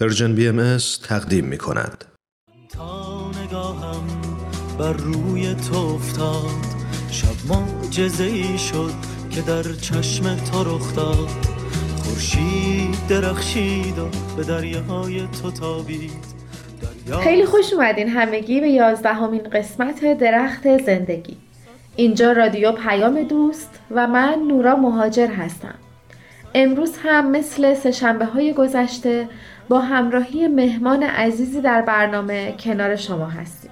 Persian BM تقدیم می کند. تا نگاهم بر روی تو افتاد. شب معجزه ای شد که در چشم تو رخ داد. خورشید درخشید و به دریاهای تو تابید. خیلی خوش اومدین همگی به یازدهمین قسمت درخت زندگی. اینجا رادیو پیام دوست و من نورا مهاجر هستم. امروز هم مثل سشنبه های گذشته با همراهی مهمان عزیزی در برنامه کنار شما هستیم.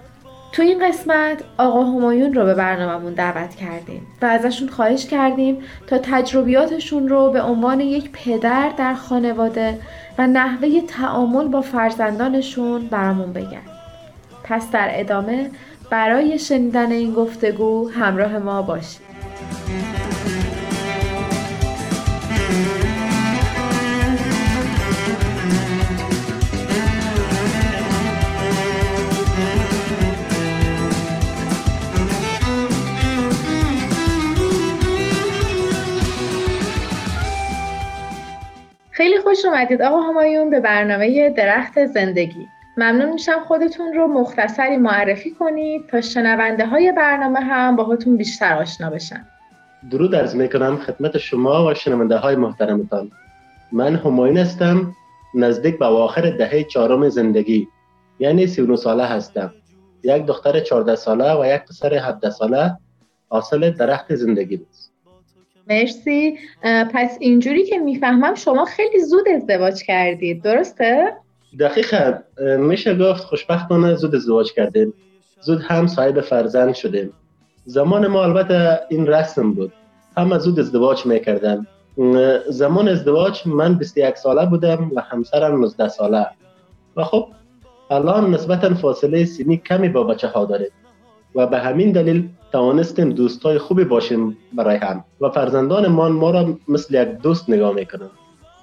تو این قسمت آقا همایون رو به برنامهمون دعوت کردیم و ازشون خواهش کردیم تا تجربیاتشون رو به عنوان یک پدر در خانواده و نحوه تعامل با فرزندانشون برامون بگن. پس در ادامه برای شنیدن این گفتگو همراه ما باشید. خوش اومدید. آقا همایون به برنامه درخت زندگی. ممنون میشم خودتون رو مختصری معرفی کنید تا شنونده های برنامه هم باهاتون بیشتر آشنا بشن. درود عرض می‌کنم خدمت شما و شنونده های محترمتان. من همایون هستم نزدیک به آخر دهه چهارم زندگی. یعنی 39 ساله هستم. یک دختر 14 ساله و یک پسر 17 ساله حاصل درخت زندگی بود مرسی. پس اینجوری که می‌فهمم شما خیلی زود ازدواج کردید. درسته؟ دقیقا. میشه گفت خوشبختانه زود ازدواج کردیم. زود هم صاحب فرزند شدیم. زمان ما البته این رسم بود. همه زود ازدواج می‌کردن. زمان ازدواج من 21 ساله بودم و همسرم 19 ساله. و خب الان نسبتا فاصله سینی کمی با بچه ها داریم. و به همین دلیل توانستیم دوستای خوبی باشیم برای هم و فرزندانمان ما را مثل یک دوست نگاه می‌کنند.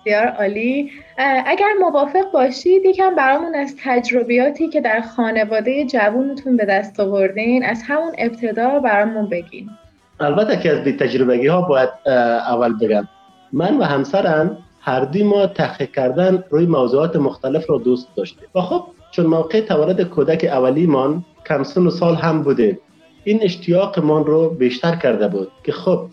بسیار عالی. اگر موافق باشید یکم برامون از تجربیاتی که در خانواده جوونتون به دست آوردین از همون ابتدا برامون بگین. البته که از بی تجربگی ها باید اول بگم. من و همسرم هر دوی ما تحقیق کردن روی موضوعات مختلف را دوست داشتیم. و خب چون موقع تولد کودک اولیمان کم سن و سال هم بوده این اشتیاق من رو بیشتر کرده بود که خب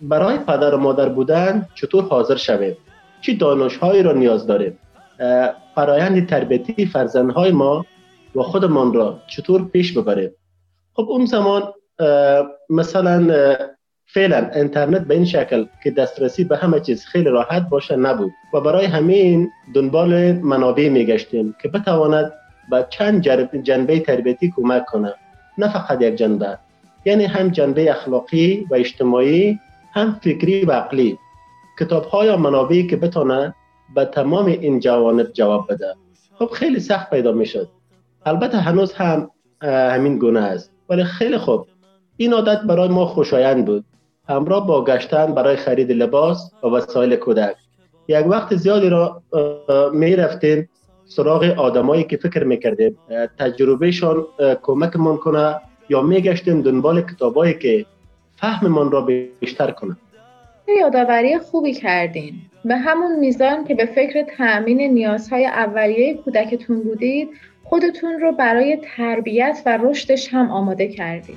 برای پدر و مادر بودن چطور حاضر شویم؟ چی دانشهایی را نیاز داریم؟ فرایند تربیتی فرزندهای ما و خودمان را چطور پیش ببریم؟ خب اون زمان مثلا فعلا اینترنت به این شکل که دسترسی به همه چیز خیلی راحت باشه نبود و برای همین دنبال منابع میگشتیم که بتواند به چند جنبه تربیتی کمک کنه نه فقط یک جنبه. یعنی هم جنبه اخلاقی و اجتماعی هم فکری و عقلی. کتاب های یا منابعی که بتونه به تمام این جوانب جواب بده. خب خیلی سخت پیدا می شد البته هنوز هم همین گونه است. ولی خیلی خوب. این عادت برای ما خوشایند بود. همراه با گشتن برای خرید لباس و وسایل کودک. یک وقت زیادی را می رفتیم سراغ آدمایی که فکر می‌کردیم تجربهشان کمکمان کنه یا میگشتیم دنبال کتابایی که فهممان را بیشتر کنه. یادآوری خوبی کردین. به همون میزان که به فکر تأمین نیازهای اولیه کودکتون بودید خودتون رو برای تربیت و رشدش هم آماده کردید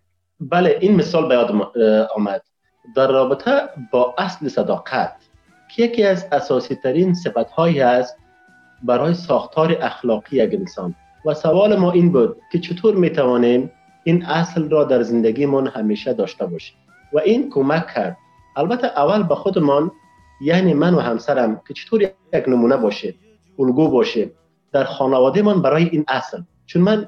بله این مثال به یاد آمد. در رابطه با اصل صداقت که یکی از اساسی ترین صفت هایی است برای ساختار اخلاقی یک انسان. و سوال ما این بود که چطور می توانیم این اصل را در زندگیمان همیشه داشته باشیم؟ و این کمک کرد. البته اول به خودمان یعنی من و همسرم که چطور یک نمونه باشه الگو باشه در خانواده من برای این اصل. چون من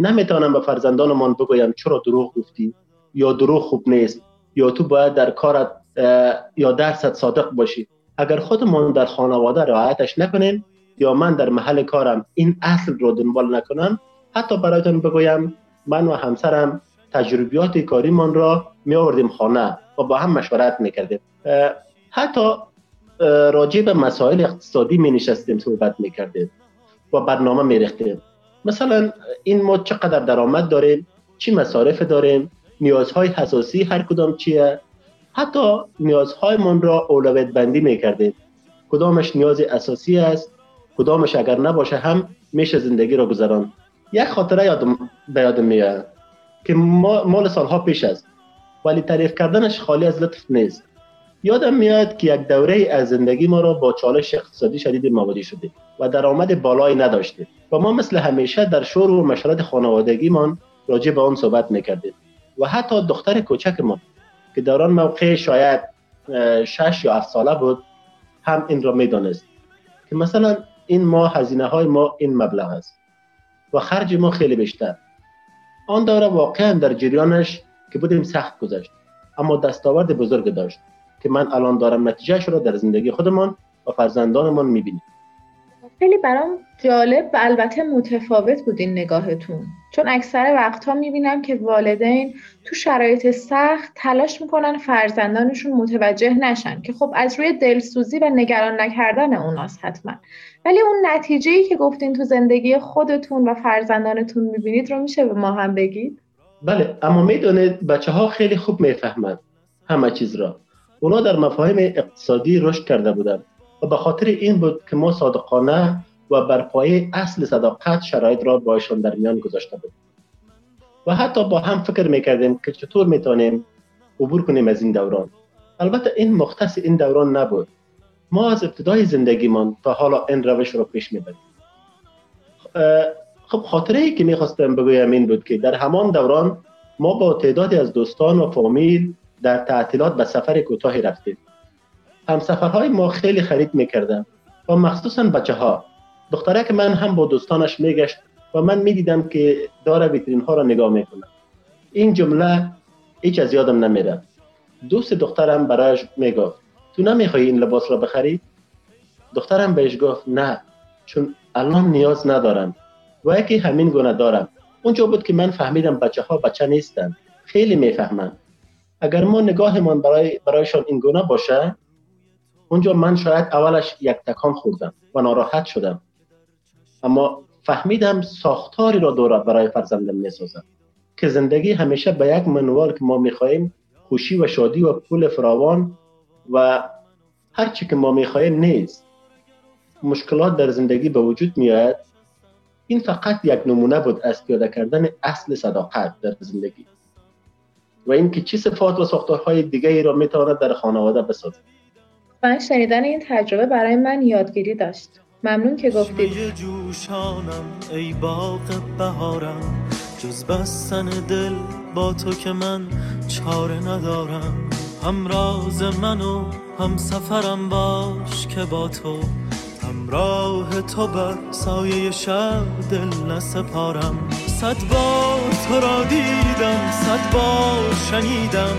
نمی‌تونم به فرزندانمان بگویم چرا دروغ گفتی یا دروغ خوب نیست یا تو باید در کارت یا درست صادق باشی. اگر خودمون در خانواده رعایتش نکنیم یا من در محل کارم این اصل رو دنبال نکنم حتی برایتون بگویم من و همسرم تجربیات کاریمان را می آوردیم خانه و با هم مشورت می‌کردیم. حتی راجع به مسائل اقتصادی می نشستیم صحبت می کردیم و برنامه می رختیم مثلا این ما چقدر درآمد داریم؟ چی مصارف داریم؟ نیازهای حساسی هر کدام چیه؟ حتی نیازهایمان را اولویت بندی می کردیم کدامش نیاز اساسی است؟ کدامش اگر نباشه هم میشه زندگی را گذران. یک خاطره یادم به یادم میاد که مال سالها پیش است. ولی تعریف کردنش خالی از لطف نیست. یادم میاد که یک دوره از زندگی ما را با چالش اقتصادی شدید مواجه شده و درآمد بالایی نداشته و ما مثل همیشه در شور و مشورت خانوادگیمان راجع به آن صحبت می‌کردیم و حتی دختر کوچکمان که در آن موقع شاید شش یا هفت ساله بود هم این را می‌دانست که مثلا این ما هزینه های ما این مبلغ است و خرج ما خیلی بیشتر. آن دوره واقعا در جریانش که بودیم سخت گذشت اما دستاورد بزرگ داشت. که من الان دارم نتیجهش رو در زندگی خودمان و فرزندانمان می‌بینیم خیلی برام جالب و البته متفاوت بود این نگاهتون. چون اکثر وقتها می‌بینم که والدین تو شرایط سخت تلاش می‌کنن فرزندانشون متوجه نشن که خب از روی دلسوزی و نگران نکردن اوناست حتما. ولی اون نتیجه ای که گفتین تو زندگی خودتون و فرزندانتون می‌بینید رو میشه به ما هم بگید؟ بله اما می‌دونید بچه ها خیلی خوب می‌فهمند همه چیز را. اونا در مفاهیم اقتصادی رشد کرده بودند و به خاطر این بود که ما صادقانه و بر پایه اصل صداقت شرایط را باشان در میان گذاشته بود و حتی با هم فکر می‌کردیم که چطور می‌تونیم عبور کنیم از این دوران. البته این مختص این دوران نبود. ما از ابتدای زندگیمان تا حالا این روش را پیش می‌بریم. خب خاطره ای که می‌خواستم بگویم این بود که در همان دوران ما با تعدادی از دوستان و فامیل در تعطیلات به سفر کوتاهی رفتیم. همسفرهای ما خیلی خرید می‌کردن و مخصوصا بچه ها دختره که من هم با دوستانش میگشت و من می‌دیدم که داره ویترین ها را نگاه می‌کنه. این جمله هیچ از یادم نمیره. دوست دخترم برایش می‌گفت تو نمی‌خوای این لباس را بخری؟ دخترم بهش گفت نه چون الان نیاز ندارم و یکی همین گونه دارم. اونجا بود که من فهمیدم بچه ها بچه نیستن. خیلی می‌فهمن. اگر ما نگاهمان برای برایشان این گونه باشه اونجا من شاید اولش یک تکان خوردم و ناراحت شدم. اما فهمیدم ساختاری را دورت برای فرزندم می‌سازم که زندگی همیشه به یک منوال که ما می‌خواهیم خوشی و شادی و پول فراوان و هر چی که ما می‌خواهیم نیست. مشکلات در زندگی به وجود میاد این فقط یک نمونه بود از پیاده کردن اصل صداقت در زندگی. و اینکه چی صفات و ساختارهای دیگه ای را می‌تواند در خانواده بسازد. من شنیدن این تجربه برای من یادگیری داشت. ممنون که گفتید. جوشانم ای باغ بهارم جز بستن دل با تو که من چاره ندارم. هم راز منو هم سفرم باش که با تو. همراه تو بر سایه شب دل نسپارم. صد بار تو را دیدم صد بار شنیدم.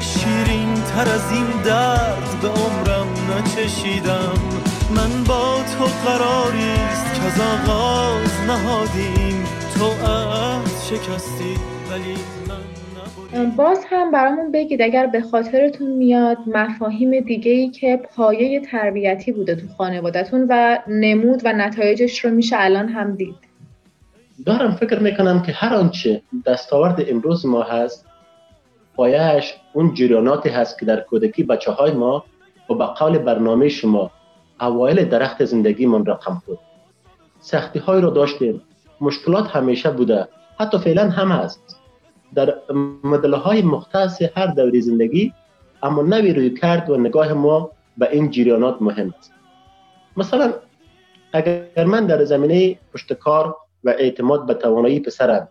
شیرین تر از این درد به عمرم نچشیدم. من با تو قراریست که از آغاز نهادیم. تو عهد شکستی ولی باز هم برامون بگید اگر به خاطرتون میاد مفاهیم دیگه ای که پایه تربیتی بوده تو خانوادتون و نمود و نتایجش رو میشه الان هم دید. دارم فکر می‌کنم که هر آنچه دستاورد امروز ما هست پایهش اون جریاناتی هست که در کودکی بچه های ما و به قول برنامه شما اوایل درخت زندگی من رقم خود سختی های رو داشتیم. مشکلات همیشه بوده. حتی فعلا هم هست. در مدل های مختص هر دوری زندگی اما نوی روی کرد و نگاه ما به این جریانات مهم است. مثلا اگر من در زمینه پشتکار و اعتماد به توانایی پسرم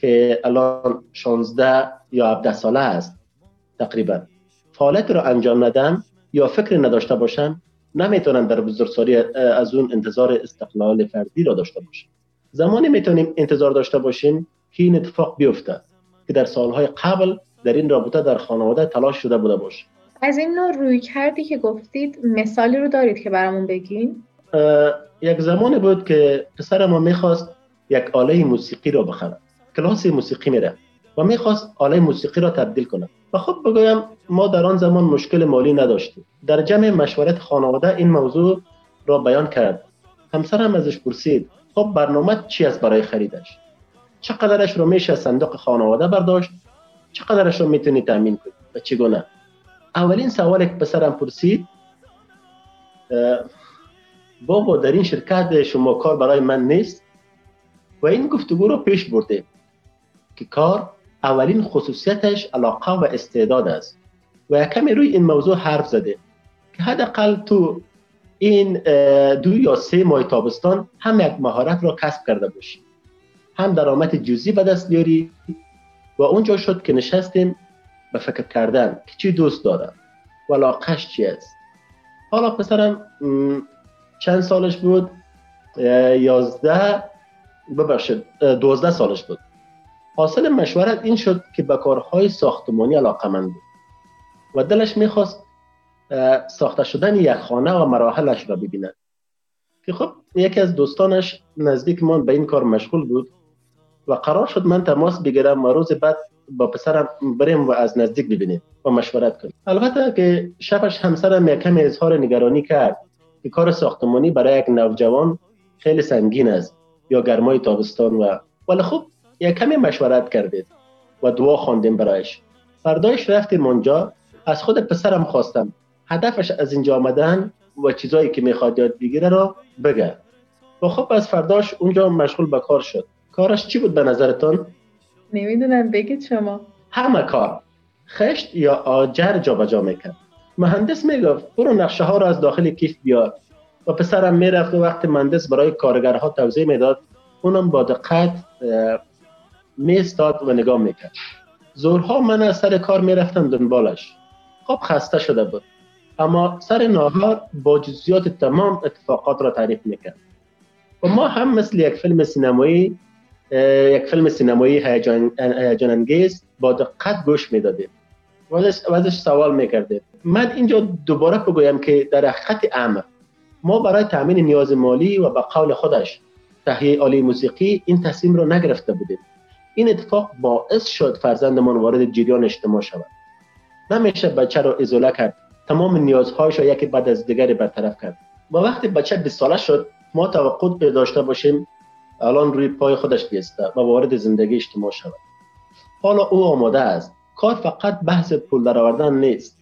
که الان 16 یا 17 ساله است تقریبا. فعالیت را انجام ندم یا فکر نداشته باشم نمی‌تونم در بزرگسالی از اون انتظار استقلال فردی را داشته باشم. زمانی می‌تونیم انتظار داشته باشیم که این اتفاق بیفته که در سالهای قبل در این رابطه در خانواده تلاش شده بوده باشه. از این نوع روی کردی که گفتید مثالی رو دارید که برامون بگین؟ یک زمانی بود که پسر ما می‌خواست یک آله موسیقی رو بخره کلاس موسیقی میره و می‌خواست آله موسیقی را تبدیل کنه و خب بگویم ما در آن زمان مشکل مالی نداشتیم. در جمع مشورت خانواده این موضوع را بیان کرد. همسرم ازش پرسید خب برنامه چی است برای خریدش؟ چقدرش رو میشه صندوق خانواده برداشت؟ چقدرش رو می‌تونی تامین کنی؟ و چگونه؟ اولین سوالی که پسرم پرسید بابا در این شرکت شما کار برای من نیست؟ و این گفتگو رو پیش برده که کار اولین خصوصیتش علاقه و استعداد است و کمی روی این موضوع حرف زده که حداقل تو این دو یا سه ماه تابستان هم یک مهارت را کسب کرده باشی. هم درآمد جزئی به دست بیاری و اونجا شد که نشستیم به فکر کردن که چی دوست دارم و علاقش چی است. حالا پسرم چند سالش بود؟ یازده ببخشید دوازده سالش بود. حاصل مشورت این شد که به کارهای ساختمانی علاقه من بود و دلش می‌خواست ساخته شدن یک خانه و مراحلش را ببیند. که خب یکی از دوستانش نزدیک من به این کار مشغول بود و قرار شد من تماس بگیرم و روز بعد با پسرم بریم و از نزدیک ببینیم و مشورت کنیم. البته که شبش همسرم یک کمی اظهار نگرانی کرد که کار ساختمانی برای یک نوجوان خیلی سنگین است. یا گرمای تابستان و ولی خب یک کمی مشورت کردید و دعا خواندیم برایش. فردایش رفتیم اونجا از خود پسرم خواستم هدفش از اینجا آمدن و چیزایی که می‌خواد یاد بگیره را بگه. و خب از فرداش اونجا مشغول به کار شد. کارش چی بود به نظرتان؟ نمی‌دونم بگید شما. همه کار. خشت یا آجر جابجا جا می‌کرد. مهندس می‌گفت برو نقشه ها را از داخل کیف بیار. و پسرم می‌رفت و وقت مهندس برای کارگرها توضیح می‌داد اونم با دقت میستاد و نگاه می‌کرد. زورها من از سر کار می‌رفتم دنبالش. خب خسته شده بود. اما سر ناهار با جزیات تمام اتفاقات را تعریف می‌کرد. و ما هم مثل یک فیلم سینمایی یک فیلم سینمایی هیجان انگیز با دقت گوش می‌دادیم. و ازش سوال می‌کردیم. من اینجا دوباره بگویم که در حقیقت امر ما برای تامین نیاز مالی و به قول خودش تهیه عالی موسیقی این تصمیم را نگرفته بودیم. این اتفاق باعث شد فرزندمان وارد جریان اجتماع شود. نمیشه بچه را ازوله کرد. تمام نیازهایش را یکی بعد از دیگری برطرف کرد. و وقتی بچه 20 ساله شد ما توقع داشته باشیم الان روی پای خودش بیسته و وارد زندگی اجتماع شود. حالا او آماده است. کار فقط بحث پول درآوردن نیست.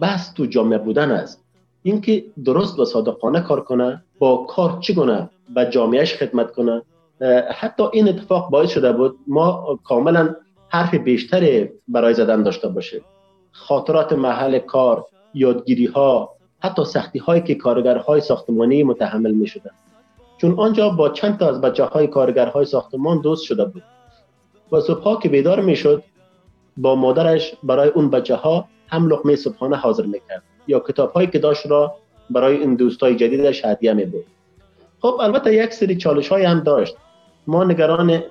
بحث تو جامعه بودن است. اینکه درست و صادقانه کار کنه با کار چگونه به جامعهش خدمت کنه. حتی این اتفاق باعث شده بود ما کاملا حرف بیشتری برای زدن داشته باشیم. خاطرات محل کار یادگیری ها حتی سختی هایی که کارگرهای ساختمانی متحمل می شدن. چون آنجا با چند تا از بچه های کارگرهای ساختمان دوست شده بود. و صبحها که بیدار می شد با مادرش برای اون بچه ها هم لقمه صبحانه حاضر می‌کرد. یا کتاب هایی که داشت را برای این دوستای جدیدش هدیه می بود خب البته یک سری چالش های هم داشت. ما نگران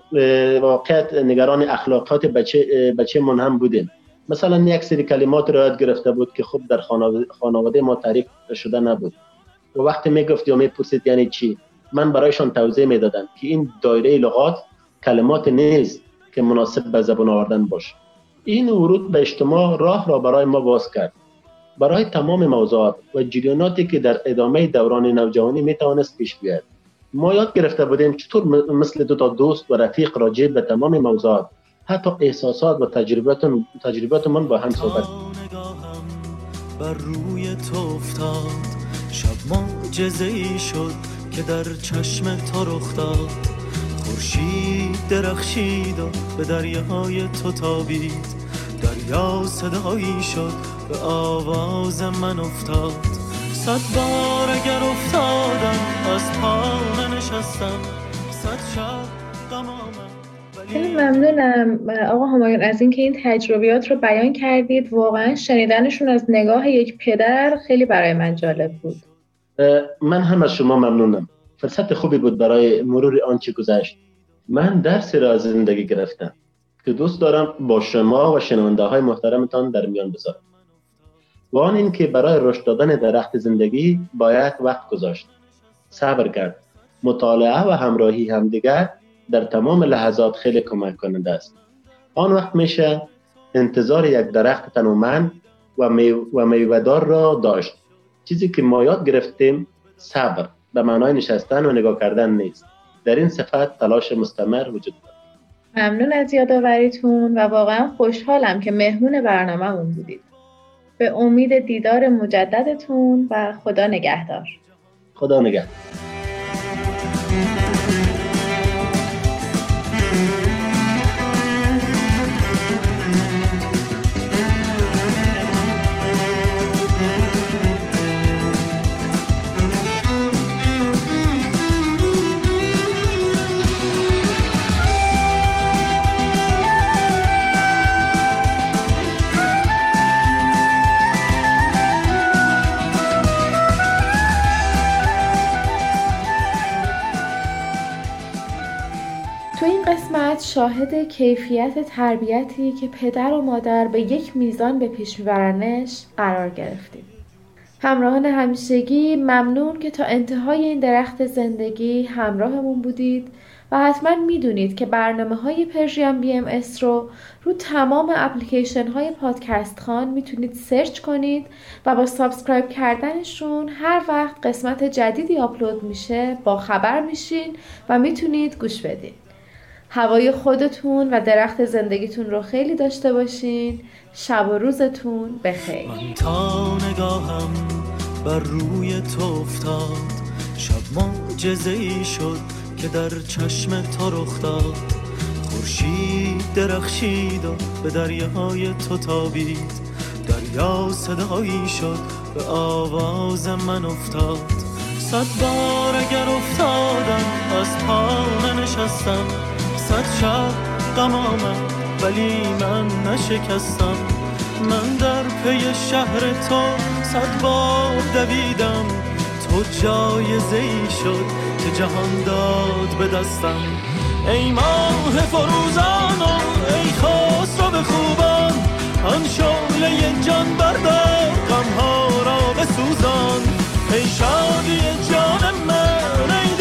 واقعیت نگران اخلاقات بچه بچه من هم بودیم. مثلا یک سری کلمات را یاد گرفته بود که خوب در خانواده ما تعریف شده نبود. و وقتی می‌گفت یا می‌پرسید یعنی چی من برایشان توضیح می‌دادم که این دایره لغات کلمات نیست که مناسب به زبان آوردن باشه. این ورود به اجتماع راه را برای ما باز کرد. برای تمام موضوعات و جریاناتی که در ادامه دوران نوجوانی می توانست پیش بیاید. ما یاد گرفته بودیم چطور مثل دو تا دوست و رفیق راجع به تمام موضوعات حتی احساسات و تجربات من با هم صحبت بر روی تو افتاد. شب معجزه شد که در چشم تو رخ داد. خورشید درخشید و به دریاهای تو تابید. دریا صدایی شد به آواز من افتاد. صد بار اگر افتادم از پا نشستم. صد شب خیلی ممنونم. آقا همایون از اینکه این تجربیات رو بیان کردید واقعا شنیدنشون از نگاه یک پدر خیلی برای من جالب بود. من هم از شما ممنونم. فرصت خوبی بود برای مرور آنچه گذشت. من درسی را از زندگی گرفتم که دوست دارم با شما و شنونده های محترمتان در میان بذارم. و آن این که برای رشد دادن درخت زندگی باید وقت گذاشت. صبر کرد. مطالعه و همراهی همدیگر در تمام لحظات خیلی کمک کننده است. آن وقت میشه انتظار یک درخت تنومند و, و میوهدار را داشت. چیزی که ما یاد گرفتیم صبر به معنای نشستن و نگاه کردن نیست. در این صفت تلاش مستمر وجود دارد. ممنون از یادآوریتون و واقعا خوشحالم که مهمون برنامهمون بودید. به امید دیدار مجددتون و خدا نگهدار. خدا نگهدار. شاهد کیفیت تربیتی که پدر و مادر به یک میزان به پیش میبرنش قرار گرفتیم. همراهان همیشگی ممنون که تا انتهای این درخت زندگی همراهمون بودید و حتما می‌دونید که برنامه های Persian BMS رو رو تمام اپلیکیشن های پادکست خان می‌تونید سرچ کنید و با subscribe کردنشون هر وقت قسمت جدیدی آپلود میشه با خبر میشین و می‌تونید گوش بدید. هوای خودتون و درخت زندگیتون رو خیلی داشته باشین. شب و روزتون بخیر. من تا نگاهم بر روی تو افتاد. شب معجزه ای شد که در چشم تو رخ داد. خورشید درخشید و به دریاهای تو تابید. دریا صدایی شد به آواز من افتاد. صد بار اگر افتادم از پا نشستم قسمت شد غمامم ولی من نشکستم. من در پی شهر تو صد بار دویدم. تو جای زی شد که جهان داد به دستم. ای ماه فروزان و ای خسرو به خوبان آن شعله جان بردار غمها را سوزان ای شادی جان من ای